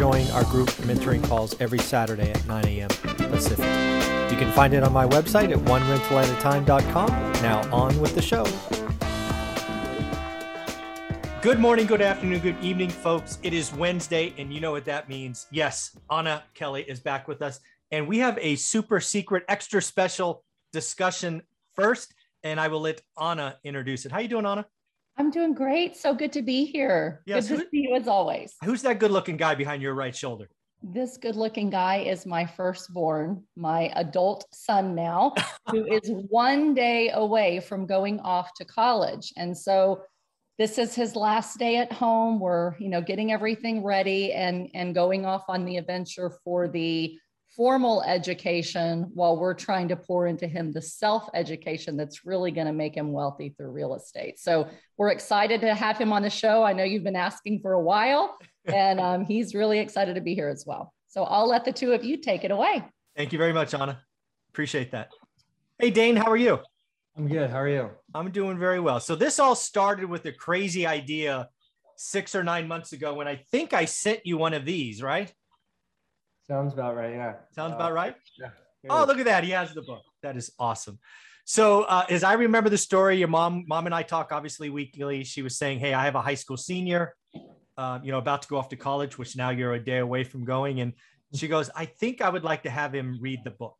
join our group mentoring calls every Saturday at 9 a.m. Pacific. You can find it on my website at onerentalatatime.com. Now, on with the show. Good morning, good afternoon, good evening, folks. It is Wednesday, and you know what that means. Yes, Anna Kelly is back with us, and we have a super secret, extra special discussion first, and I will let Anna introduce it. How are you doing, Anna? I'm doing great. So good to be here. Yes, good to see you as always. Who's that good-looking guy behind your right shoulder? this good looking guy is my firstborn, my adult son now, who is one day away from going off to college. And so this is his last day at home. We're, you know, getting everything ready and, and going off on the adventure for the formal education while we're trying to pour into him the self education that's really going to make him wealthy through real estate. So we're excited to have him on the show. I know you've been asking for a while, and um, he's really excited to be here as well. So I'll let the two of you take it away. Thank you very much, Anna. Appreciate that. Hey, Dane, how are you? I'm good. How are you? I'm doing very well. So this all started with a crazy idea six or nine months ago when I think I sent you one of these, right? Sounds about right. Yeah. Sounds uh, about right. Yeah. Oh, look at that. He has the book. That is awesome. So, uh, as I remember the story, your mom, mom and I talk obviously weekly. She was saying, "Hey, I have a high school senior, uh, you know, about to go off to college, which now you're a day away from going." And she goes, "I think I would like to have him read the book."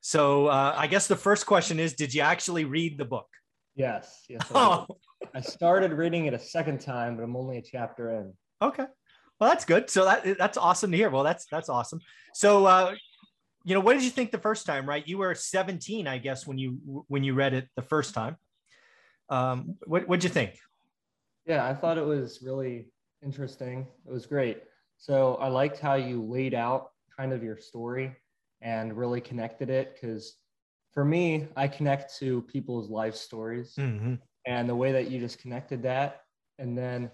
So, uh, I guess the first question is, did you actually read the book? Yes. Yes. I, oh. I started reading it a second time, but I'm only a chapter in. Okay. Well, that's good. So that that's awesome to hear. Well, that's that's awesome. So, uh, you know, what did you think the first time? Right, you were 17, I guess, when you when you read it the first time. Um, what what'd you think? Yeah, I thought it was really interesting. It was great. So I liked how you laid out kind of your story and really connected it because for me, I connect to people's life stories mm-hmm. and the way that you just connected that and then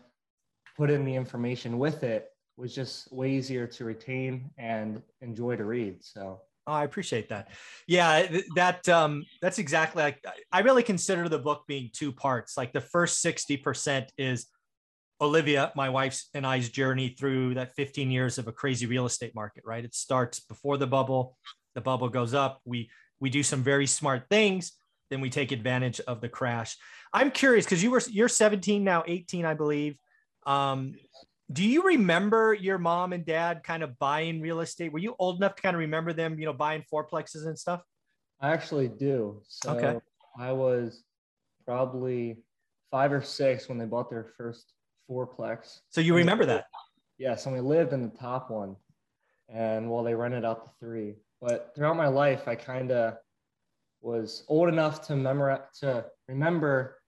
put in the information with it was just way easier to retain and enjoy to read. So Oh, I appreciate that. Yeah, that um, that's exactly like I really consider the book being two parts. Like the first 60% is Olivia, my wife's and I's journey through that 15 years of a crazy real estate market, right? It starts before the bubble, the bubble goes up, we we do some very smart things, then we take advantage of the crash. I'm curious because you were you're 17 now, 18, I believe. Um, do you remember your mom and dad kind of buying real estate? Were you old enough to kind of remember them, you know, buying fourplexes and stuff? I actually do. So okay. I was probably five or six when they bought their first fourplex. So you remember that? Yes, and we lived in the top one, and well, they rented out the three. But throughout my life, I kind of was old enough to memorize to remember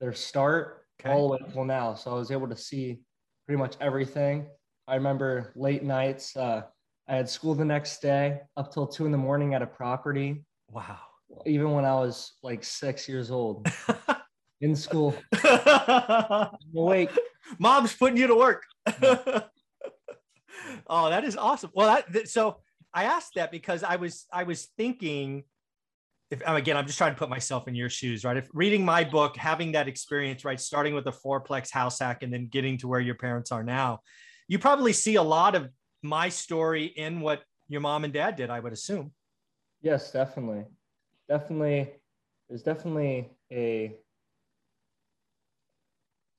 their start okay. all the way until now. So I was able to see pretty much everything. I remember late nights. Uh, I had school the next day up till two in the morning at a property. Wow. Even when I was like six years old in school. awake. Mom's putting you to work. oh, that is awesome. Well, that, so I asked that because I was I was thinking if oh, again, I'm just trying to put myself in your shoes, right? If reading my book, having that experience, right, starting with a fourplex house hack and then getting to where your parents are now, you probably see a lot of my story in what your mom and dad did, I would assume. Yes, definitely. Definitely. There's definitely a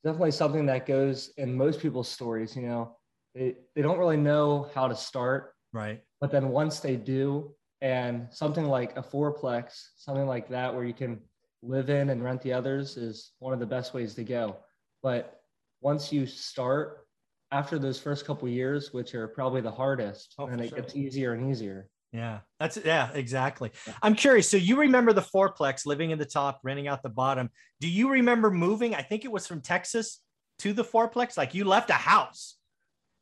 definitely something that goes in most people's stories, you know. They they don't really know how to start. Right. But then once they do, and something like a fourplex, something like that, where you can live in and rent the others, is one of the best ways to go. But once you start, after those first couple years, which are probably the hardest, oh, and it sure. gets easier and easier. Yeah, that's yeah, exactly. I'm curious. So you remember the fourplex, living in the top, renting out the bottom. Do you remember moving? I think it was from Texas to the fourplex. Like you left a house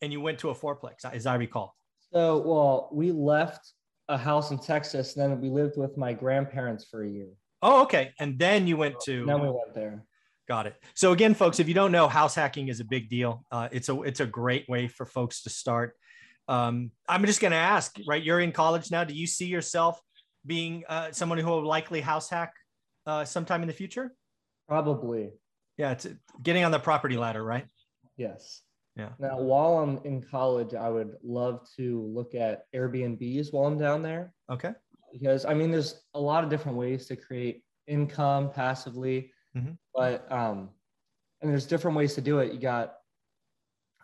and you went to a fourplex, as I recall. So, well, we left a house in Texas. And then we lived with my grandparents for a year. Oh, okay. And then you went to. Then we went there. Got it. So again, folks, if you don't know, house hacking is a big deal. Uh, it's a it's a great way for folks to start. Um, I'm just going to ask, right? You're in college now. Do you see yourself being uh, someone who will likely house hack uh, sometime in the future? Probably. Yeah, it's getting on the property ladder, right? Yes. Yeah. Now, while I'm in college, I would love to look at Airbnbs while I'm down there. Okay. Because I mean, there's a lot of different ways to create income passively, Mhm. but um, and there's different ways to do it. You got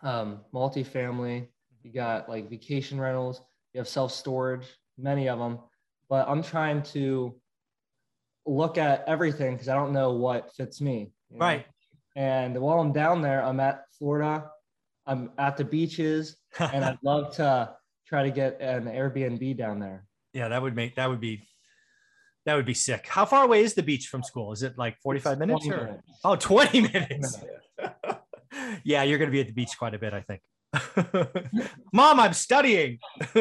um, multifamily, you got like vacation rentals, you have self storage, many of them. But I'm trying to look at everything because I don't know what fits me. you know? Right. And while I'm down there, I'm at Florida. I'm at the beaches, and I'd love to try to get an Airbnb down there. yeah, that would make that would be that would be sick. How far away is the beach from school? Is it like 45 minutes 20 or minutes. oh 20 minutes? Yeah, you're going to be at the beach quite a bit, I think. Mom, I'm studying.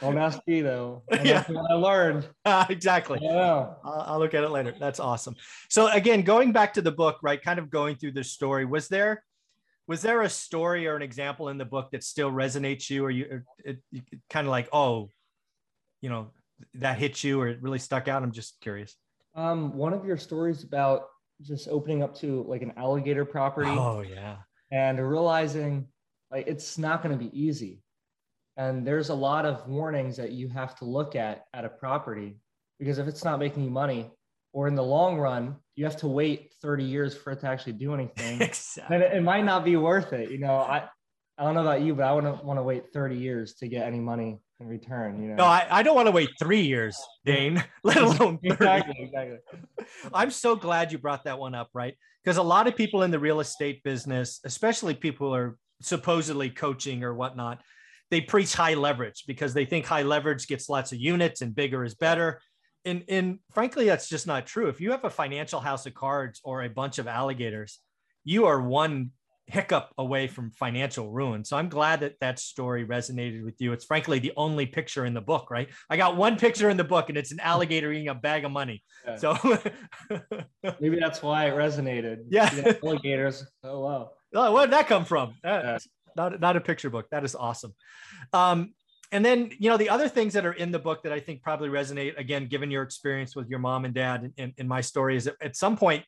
Don't ask me though. Yeah. yeah. what I learned. Ah, exactly. I know. I'll, I'll look at it later. That's awesome. So again, going back to the book, right? Kind of going through the story. Was there, was there a story or an example in the book that still resonates you, or you, or it, you kind of like, oh, you know, that hit you, or it really stuck out? I'm just curious. Um, one of your stories about just opening up to like an alligator property Oh yeah. and realizing like it's not going to be easy. And there's a lot of warnings that you have to look at at a property because if it's not making you money or in the long run, you have to wait 30 years for it to actually do anything. exactly. and it, it might not be worth it. You know, I, I don't know about you, but I wouldn't want to wait 30 years to get any money in return, you know? No, I, I don't want to wait three years, Dane, let alone 30. exactly, exactly. I'm so glad you brought that one up, right? Because a lot of people in the real estate business, especially people who are supposedly coaching or whatnot, they preach high leverage because they think high leverage gets lots of units and bigger is better. And, and frankly, that's just not true. If you have a financial house of cards or a bunch of alligators, you are one hiccup away from financial ruin. So I'm glad that that story resonated with you. It's frankly the only picture in the book, right? I got one picture in the book and it's an alligator eating a bag of money. Yeah. So Maybe that's why it resonated. Yeah. Alligators. Oh, wow. Oh, where did that come from? That's not, not a picture book. That is awesome. Um, and then, you know, the other things that are in the book that I think probably resonate, again, given your experience with your mom and dad and, and my story is that at some point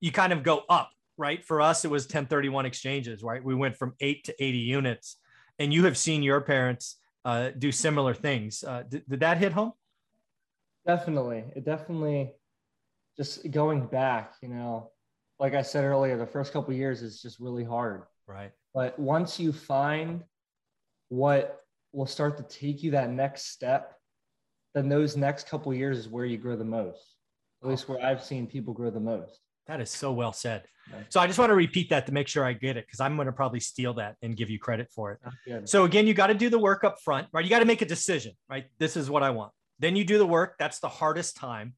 you kind of go up, right? For us, it was 1031 exchanges, right? We went from eight to 80 units and you have seen your parents uh, do similar things. Uh, did, did that hit home? Definitely. It definitely just going back, you know, like I said earlier, the first couple of years is just really hard. Right. But once you find what will start to take you that next step, then those next couple of years is where you grow the most. At least where I've seen people grow the most. That is so well said. So I just want to repeat that to make sure I get it because I'm going to probably steal that and give you credit for it. So again, you got to do the work up front, right? You got to make a decision, right? This is what I want. Then you do the work. That's the hardest time.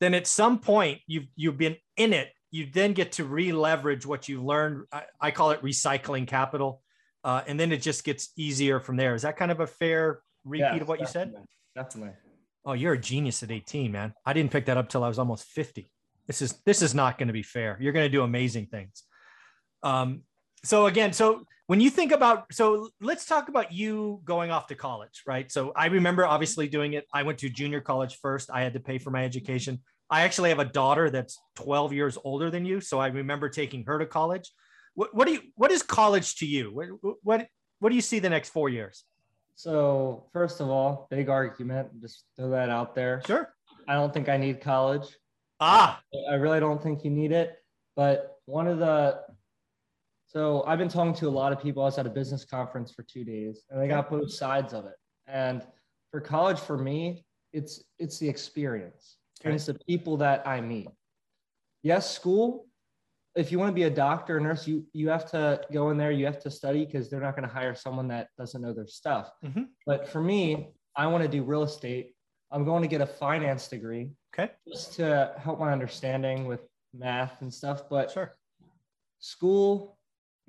Then at some point, you've you've been in it. You then get to re-leverage what you've learned. I, I call it recycling capital, uh, and then it just gets easier from there. Is that kind of a fair repeat Yes, of what you said? definitely. Definitely. Oh, you're a genius at 18, man. I didn't pick that up till I was almost 50. This is this is not going to be fair. You're going to do amazing things. Um, so again, so when you think about so let's talk about you going off to college, right? So I remember obviously doing it. I went to junior college first. I had to pay for my education. I actually have a daughter that's 12 years older than you, so I remember taking her to college. What, what do you what is college to you? What, what what do you see the next 4 years? So first of all, big argument. Just throw that out there. Sure. I don't think I need college. Ah, I really don't think you need it. But one of the so I've been talking to a lot of people. I was at a business conference for two days, and they got both sides of it. And for college, for me, it's it's the experience. And it's the people that I meet. Yes, school. If you want to be a doctor or nurse, you you have to go in there. You have to study because they're not going to hire someone that doesn't know their stuff. Mhm. But for me, I want to do real estate. I'm going to get a finance degree okay. just to help my understanding with math and stuff. But Sure. school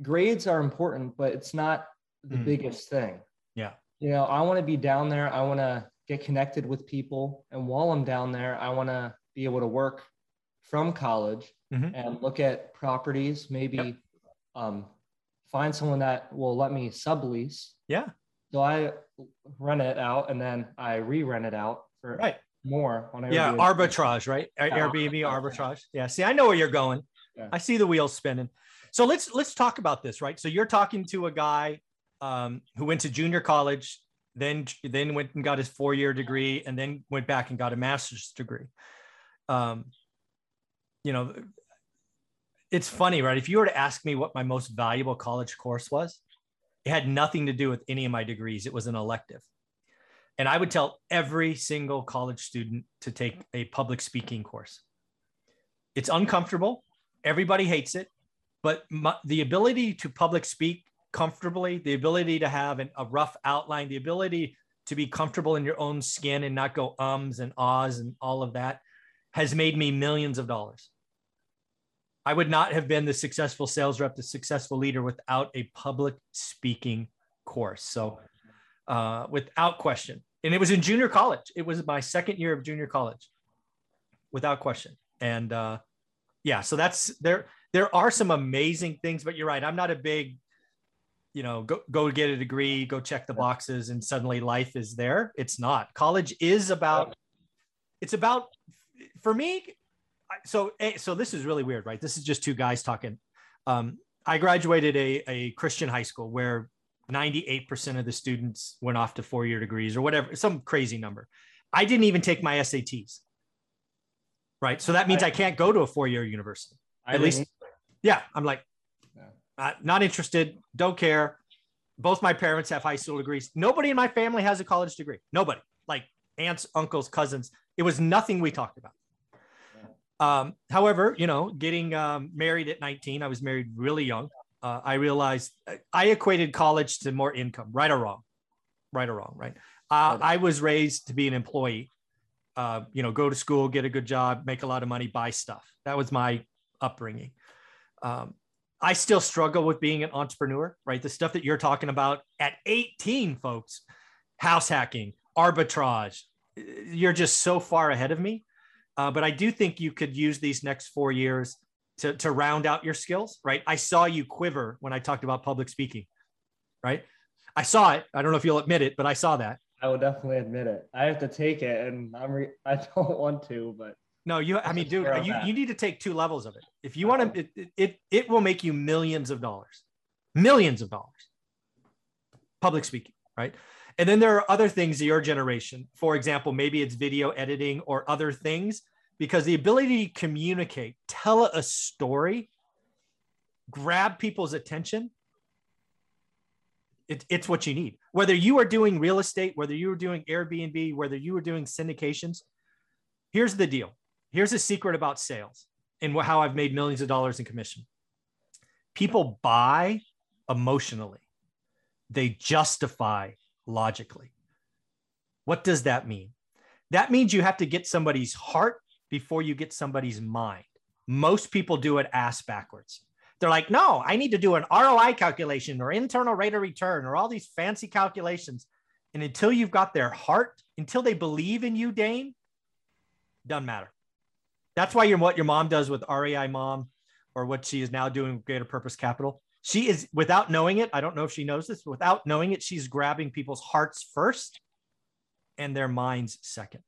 grades are important, but it's not the Mm. biggest thing. Yeah. You know, I want to be down there. I want to get connected with people. And while I'm down there, I want to be able to work from college Mhm. and look at properties, maybe Yep. um, find someone that will let me sublease. Yeah. So I rent it out and then I re-rent it out for Right. more on Yeah. Arbitrage, right? Yeah. Airbnb arbitrage. Yeah. See, I know where you're going. Yeah. I see the wheels spinning. So let's let's talk about this, right? So you're talking to a guy um, who went to junior college, then then went and got his four year degree, and then went back and got a master's degree. Um, you know, it's funny, right? If you were to ask me what my most valuable college course was, it had nothing to do with any of my degrees. It was an elective. And I would tell every single college student to take a public speaking course. It's uncomfortable. Everybody hates it. But my, the ability to public speak comfortably, the ability to have an, a rough outline, the ability to be comfortable in your own skin and not go ums and ahs and all of that has made me millions of dollars. I would not have been the successful sales rep, the successful leader without a public speaking course. So, uh, without question, and it was in junior college. It was my second year of junior college, without question. And uh, yeah, so that's there. There are some amazing things, but you're right. I'm not a big, you know, go go get a degree, go check the boxes, and suddenly life is there. It's not. College is about. It's about, for me. I- So eh, so this is really weird, right? This is just two guys talking. Um, I graduated a, a Christian high school where 98% of the students went off to four year degrees or whatever, some crazy number. I didn't even take my SATs. Right. So that means I can't go to a four year university. I At least, yeah. I'm like, Yeah. uh, not interested, don't care. Both my parents have high school degrees. Nobody in my family has a college degree. Nobody, like aunts, uncles, cousins. It was nothing we talked about. Um, however, you know, getting um, married at 19, I was married really young. Uh, I realized I equated college to more income, right or wrong, right or wrong, right? Uh, Right. I was raised to be an employee, uh, you know, go to school, get a good job, make a lot of money, buy stuff. That was my upbringing. Um, I still struggle with being an entrepreneur, right? The stuff that you're talking about at 18, folks, house hacking, arbitrage, you're just so far ahead of me. Uh, but I do think you could use these next four years to, to round out your skills, right? I saw you quiver when I talked about public speaking, right? I saw it. I don't know if you'll admit it, but I saw that. I will definitely admit it. I have to take it, and I'm re- I don't want to, but No, you. I mean, dude, you, you need to take two levels of it. If you want to, it, it- it it will make you millions of dollars, millions of dollars. Public speaking, right? And then there are other things your generation. For example, maybe it's video editing or other things, because the ability to communicate, tell a story, grab people's attention. It, it's what you need. Whether you are doing real estate, whether you are doing Airbnb, whether you are doing syndications, here's the deal. Here's a secret about sales and how I've made millions of dollars in commission. People buy emotionally, they justify logically. What does that mean? That means you have to get somebody's heart before you get somebody's mind. Most people do it ass backwards. They're like, no, I need to do an ROI calculation or internal rate of return or all these fancy calculations. And until you've got their heart, until they believe in you, Dane, doesn't matter. That's why you're what your mom does with REI Mom or what she is now doing with Greater Purpose Capital. She is, without knowing it, I don't know if she knows this, without knowing it, she's grabbing people's hearts first and their minds second.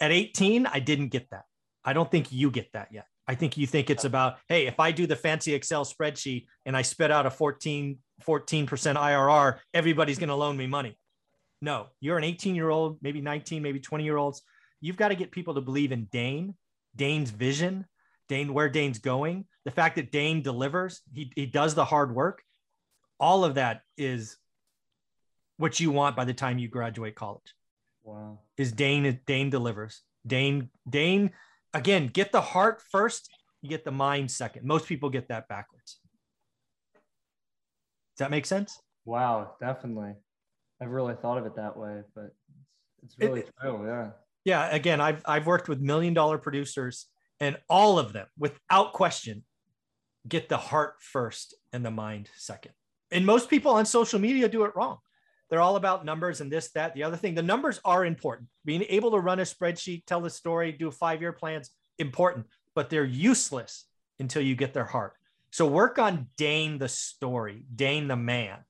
At 18, I didn't get that. I don't think you get that yet. I think you think it's about, hey, if I do the fancy Excel spreadsheet and I spit out a 14, 14% IRR, everybody's going to loan me money. No, you're an 18 year old, maybe 19, maybe 20 year olds. You've got to get people to believe in Dane, Dane's vision, Dane, where Dane's going, the fact that Dane delivers, he, he does the hard work. All of that is what you want by the time you graduate college wow. is Dane Dane delivers. Dane Dane again, get the heart first, you get the mind second. Most people get that backwards. Does that make sense? Wow, definitely. I've really thought of it that way, but it's, it's really it- true. Yeah. Yeah, again, I've I've worked with million dollar producers and all of them without question get the heart first and the mind second. And most people on social media do it wrong. They're all about numbers and this, that, the other thing. The numbers are important. Being able to run a spreadsheet, tell the story, do five year plans, important, but they're useless until you get their heart. So work on Dane the story, Dane the man.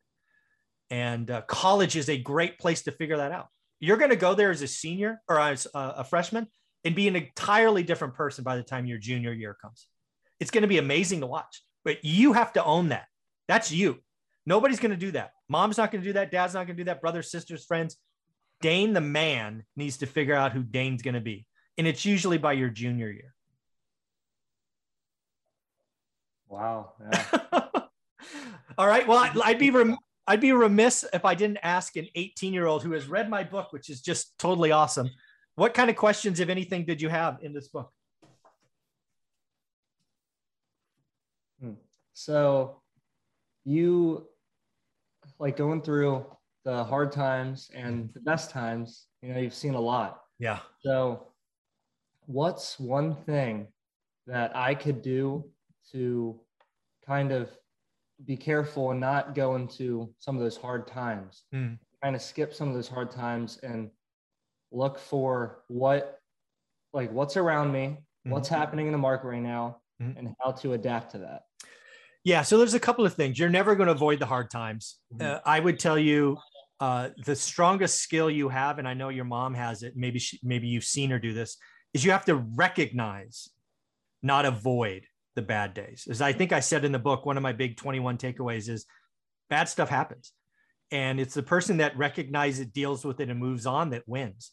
And uh, college is a great place to figure that out. You're going to go there as a senior or as a, a freshman and be an entirely different person by the time your junior year comes. It's going to be amazing to watch, but you have to own that. That's you. Nobody's going to do that. Mom's not going to do that. Dad's not going to do that. Brothers, sisters, friends. Dane, the man, needs to figure out who Dane's going to be. And it's usually by your junior year. Wow. Yeah. All right. Well, I'd be rem- I'd be remiss if I didn't ask an 18 year old who has read my book, which is just totally awesome. What kind of questions, if anything, did you have in this book? So, you like going through the hard times and the best times, you know, you've seen a lot. Yeah. So, what's one thing that I could do to kind of be careful and not go into some of those hard times? Mm. Kind of skip some of those hard times and look for what, like, what's around me, what's Mm-hmm. happening in the market right now, Mhm. and how to adapt to that. Yeah. So there's a couple of things. You're never going to avoid the hard times. Mhm. Uh, I would tell you uh, the strongest skill you have, and I know your mom has it. Maybe she, maybe you've seen her do this. Is you have to recognize, not avoid the bad days. As I think I said in the book, one of my big 21 takeaways is bad stuff happens, and it's the person that recognizes it, deals with it, and moves on that wins.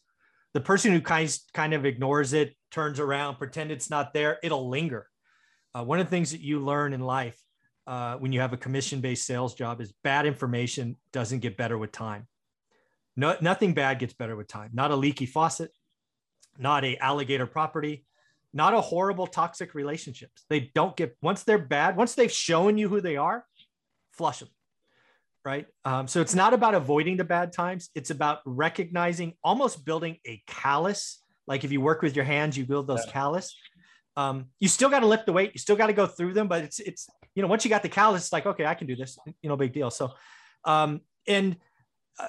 The person who kind kind of ignores it, turns around, pretend it's not there, it'll linger. Uh, one of the things that you learn in life uh, when you have a commission based sales job is bad information doesn't get better with time. No, nothing bad gets better with time. Not a leaky faucet, not a alligator property, not a horrible toxic relationships. They don't get once they're bad. Once they've shown you who they are, flush them. Right. Um, so it's not about avoiding the bad times. It's about recognizing, almost building a callus. Like if you work with your hands, you build those Yeah. callus. Um, you still got to lift the weight. You still got to go through them, but it's it's you know once you got the callus, it's like okay, I can do this. You know, big deal. So, um, and uh,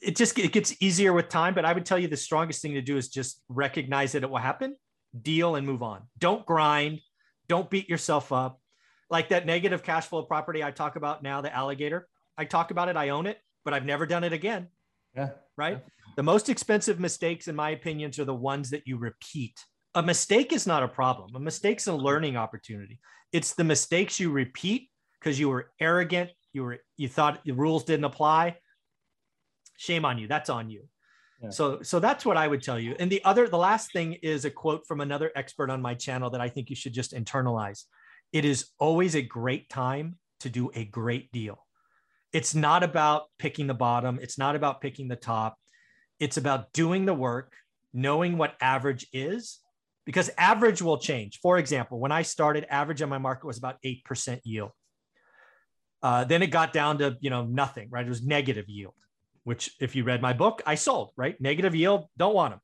it just it gets easier with time. But I would tell you the strongest thing to do is just recognize that it will happen, deal, and move on. Don't grind. Don't beat yourself up. Like that negative cash flow property I talk about now, the alligator. I talk about it. I own it, but I've never done it again. Yeah. Right. The most expensive mistakes, in my opinions, are the ones that you repeat. A mistake is not a problem. A mistake's a learning opportunity. It's the mistakes you repeat because you were arrogant, you were you thought the rules didn't apply. Shame on you. That's on you. Yeah. So so that's what I would tell you. And the other the last thing is a quote from another expert on my channel that I think you should just internalize. It is always a great time to do a great deal. It's not about picking the bottom, it's not about picking the top. It's about doing the work, knowing what average is, because average will change. For example, when I started, average on my market was about 8% yield. Uh, then it got down to, you know, nothing, right? It was negative yield, which if you read my book, I sold, right? Negative yield, don't want them.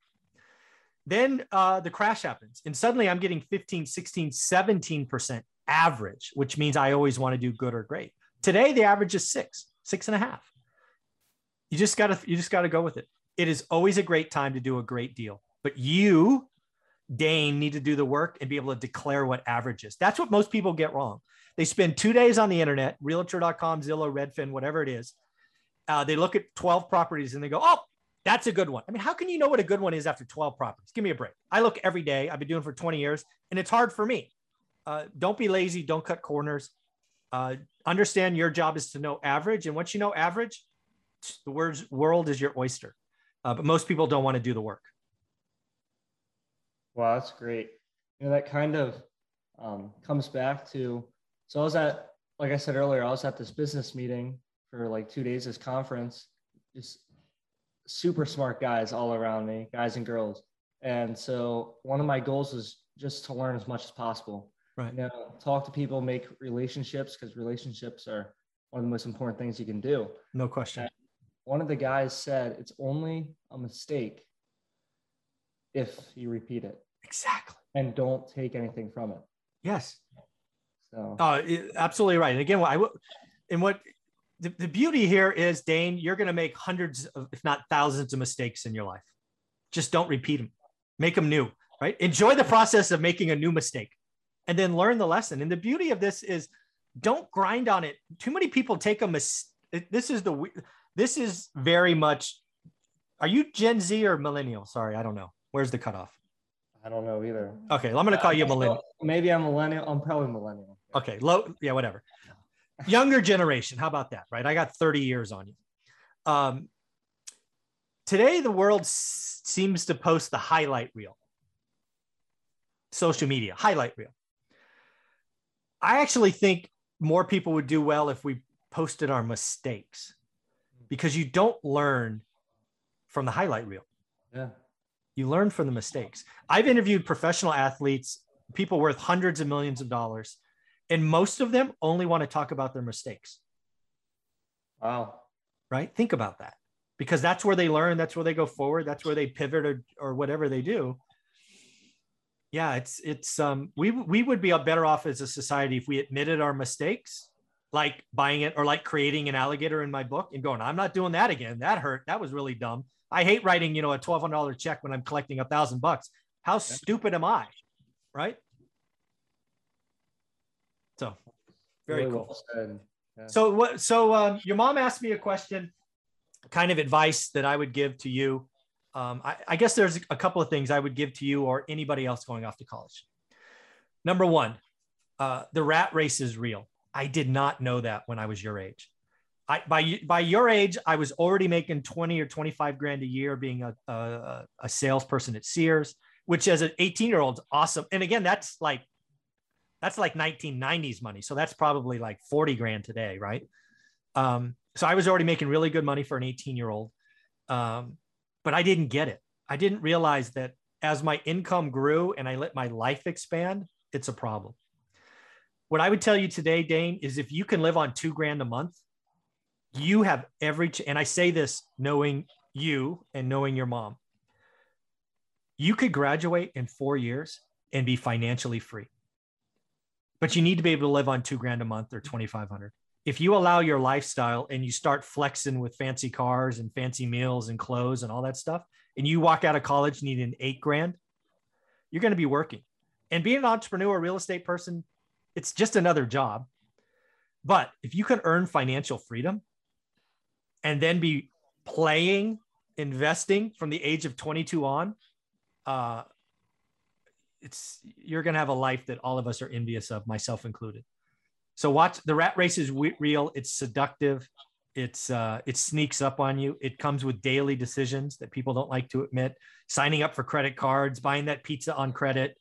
Then uh, the crash happens and suddenly I'm getting 15, 16, 17% average, which means I always want to do good or great. Today, the average is six, six and a half. You just got to, you just got to go with it. It is always a great time to do a great deal, but you, Dane, need to do the work and be able to declare what average is. That's what most people get wrong. They spend two days on the internet, realtor.com, Zillow, Redfin, whatever it is. Uh, they look at 12 properties and they go, oh, that's a good one. I mean, how can you know what a good one is after 12 properties? Give me a break. I look every day. I've been doing for 20 years and it's hard for me. Uh, don't be lazy. Don't cut corners. Uh, understand your job is to know average. And once you know average, the words world is your oyster. Uh, but most people don't want to do the work. Wow, that's great. You know, that kind of um, comes back to so I was at, like I said earlier, I was at this business meeting for like two days, this conference, just super smart guys all around me, guys and girls. And so one of my goals was just to learn as much as possible. Right. You know, talk to people, make relationships because relationships are one of the most important things you can do. No question. One of the guys said it's only a mistake if you repeat it Exactly. and don't take anything from it. Yes. So Uh, absolutely right. And again, what I w- and what the, the beauty here is, Dane, you're going to make hundreds of, if not thousands of mistakes in your life. Just don't repeat them. Make them new, right? Enjoy the process of making a new mistake and then learn the lesson. And the beauty of this is don't grind on it. Too many people take a mistake. This is the, this is very much, are you Gen Z or millennial? Sorry, I don't know. Where's the cutoff? I don't know either. Okay, I'm to call you a millennial. Maybe I'm millennial. I'm probably millennial. Okay, low, yeah, whatever younger generation. How about that? Right. I got 30 years on you. Um, today, the world s- seems to post the highlight reel, social media, highlight reel. I actually think more people would do well if we posted our mistakes because you don't learn from the highlight reel. Yeah. You learn from the mistakes. I've interviewed professional athletes, people worth hundreds of millions of dollars and most of them only want to talk about their mistakes. Wow. Right? Think about that because that's where they learn, that's where they go forward, that's where they pivot or, or whatever they do. Yeah, it's it's um we we would be better off as a society if we admitted our mistakes, like buying it or like creating an alligator in my book and going, I'm not doing that again. That hurt. That was really dumb. I hate writing, you know, a twelve hundred dollar check when I'm collecting a thousand bucks. How stupid am I? Right? So very really cool. Well yeah. So what? So um, your mom asked me a question, kind of advice that I would give to you. Um, I, I guess there's a couple of things I would give to you or anybody else going off to college. Number one, uh, the rat race is real. I did not know that when I was your age. I, by by your age, I was already making 20 or 25 grand a year being a, a, a salesperson at Sears, which as an 18 year old, awesome. And again, that's like that's like 1990s money. So that's probably like 40 grand today, right? Um, so I was already making really good money for an 18 year old. Um, but I didn't get it. I didn't realize that as my income grew and I let my life expand, it's a problem. What I would tell you today, Dane, is if you can live on two grand a month, you have every, ch- and I say this knowing you and knowing your mom, you could graduate in four years and be financially free but you need to be able to live on two grand a month or 2500 if you allow your lifestyle and you start flexing with fancy cars and fancy meals and clothes and all that stuff and you walk out of college needing eight grand you're going to be working. And being an entrepreneur real estate person it's just another job. But if you can earn financial freedom and then be playing investing from the age of 22 on uh, it's you're going to have a life that all of us are envious of, myself included. So watch the rat race is real. It's seductive. It's uh, it sneaks up on you. It comes with daily decisions that people don't like to admit. Signing up for credit cards, buying that pizza on credit,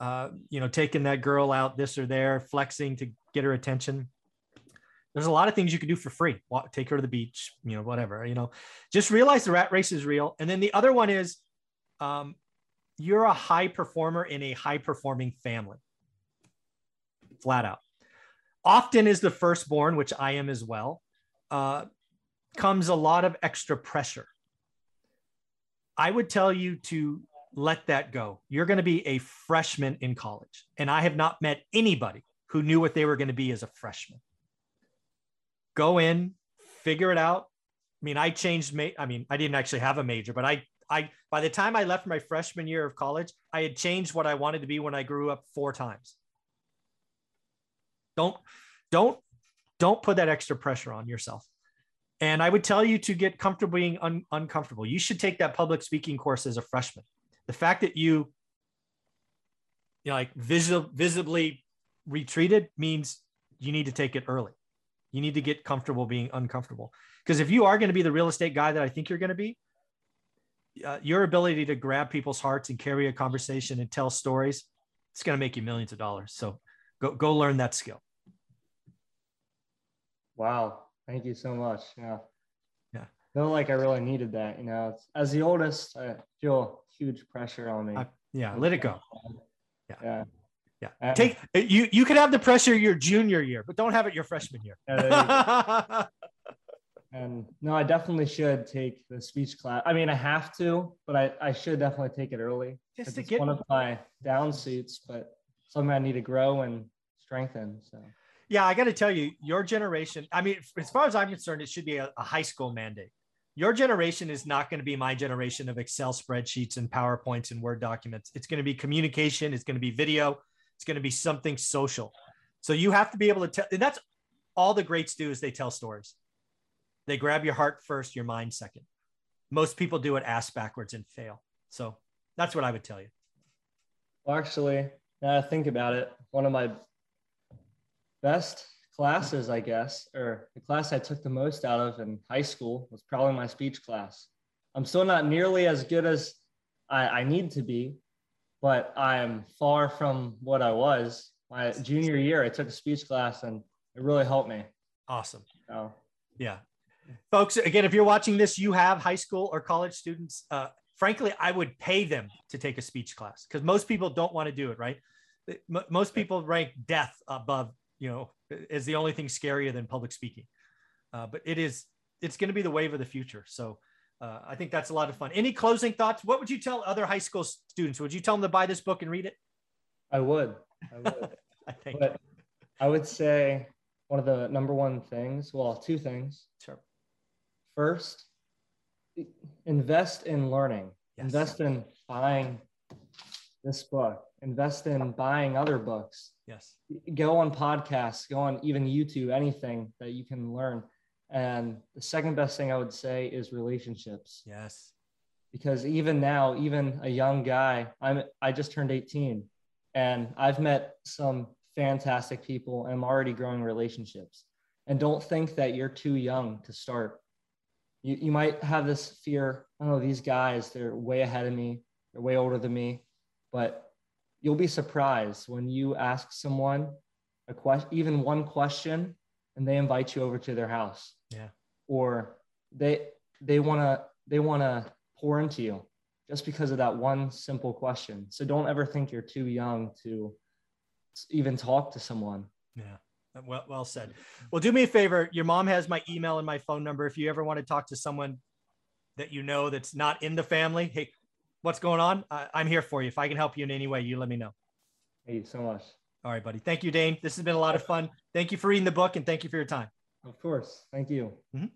uh, you know, taking that girl out this or there, flexing to get her attention. There's a lot of things you can do for free. Take her to the beach, you know, whatever. You know, just realize the rat race is real. And then the other one is um, you're a high performer in a high performing family. Flat out. Often is the firstborn, which I am as well, uh, comes a lot of extra pressure. I would tell you to let that go. You're going to be a freshman in college. And I have not met anybody who knew what they were going to be as a freshman. Go in, figure it out. I mean, I changed, ma- I mean, I didn't actually have a major, but I I by the time I left my freshman year of college, I had changed what I wanted to be when I grew up four times. Don't don't don't put that extra pressure on yourself. And I would tell you to get comfortable being un- uncomfortable. You should take that public speaking course as a freshman. The fact that you, you know, like visi- visibly retreated means you need to take it early. You need to get comfortable being uncomfortable. Because if you are going to be the real estate guy that I think you're going to be, uh, your ability to grab people's hearts and carry a conversation and tell stories, it's going to make you millions of dollars. So go go learn that skill. Wow, thank you so much. Yeah, yeah. I feel like I really needed that. You know, as the oldest, I feel huge pressure on me. yeah, let it go. Yeah. Yeah. Yeah. Uh, take uh, you you could have the pressure your junior year, but don't have it your freshman year. And no, I definitely should take the speech class. I mean, I have to, but I, I should definitely take it early. Just to it's get one of my down suits, but something I need to grow and strengthen. So Yeah, I got to tell you, your generation, I mean, as far as I'm concerned, it should be a, a high school mandate. Your generation is not going to be my generation of Excel spreadsheets and PowerPoints and Word documents. It's going to be communication, it's going to be video, it's going to be something social. So you have to be able to tell, and that's all the greats do is they tell stories. They grab your heart first, your mind second. Most people do it ass backwards and fail. So that's what I would tell you. Well, actually, now I think about it, one of my best classes, I guess, or the class I took the most out of in high school was probably my speech class. I'm still not nearly as good as I, I need to be, but I am far from what I was. My junior year, I took a speech class and it really helped me. Awesome. So, yeah. Folks, again, if you're watching this, you have high school or college students. Uh, frankly, I would pay them to take a speech class because most people don't want to do it, right? Most people rank death above, you know, is the only thing scarier than public speaking. Uh, but it is, it's going to be the wave of the future. So uh, I think that's a lot of fun. Any closing thoughts? What would you tell other high school students? Would you tell them to buy this book and read it? I would. I would. I think. But I would say one of the number one things, well, two things. Sure. First, invest in learning, Yes. invest in buying this book, invest in buying other books, Yes. go on podcasts, go on even YouTube, anything that you can learn. And the second best thing I would say is relationships Yes. because even now, even a young guy, I'm I just turned 18 and I've met some fantastic people and I'm already growing relationships. And don't think that you're too young to start. You, you might have this fear, oh, these guys, they're way ahead of me, they're way older than me, but you'll be surprised when you ask someone a question, even one question, and they invite you over to their house. Yeah. Or they they want to they want to pour into you just because of that one simple question. So don't ever think you're too young to even talk to someone. Yeah. Well, well said. Well, do me a favor. Your mom has my email and my phone number. If you ever want to talk to someone that you know that's not in the family, hey, what's going on? I, I'm here for you. If I can help you in any way, you let me know. Thank you so much. All right, buddy. Thank you, Dane. This has been a lot of fun. Thank you for reading the book and thank you for your time. Of course. Thank you. Mhm.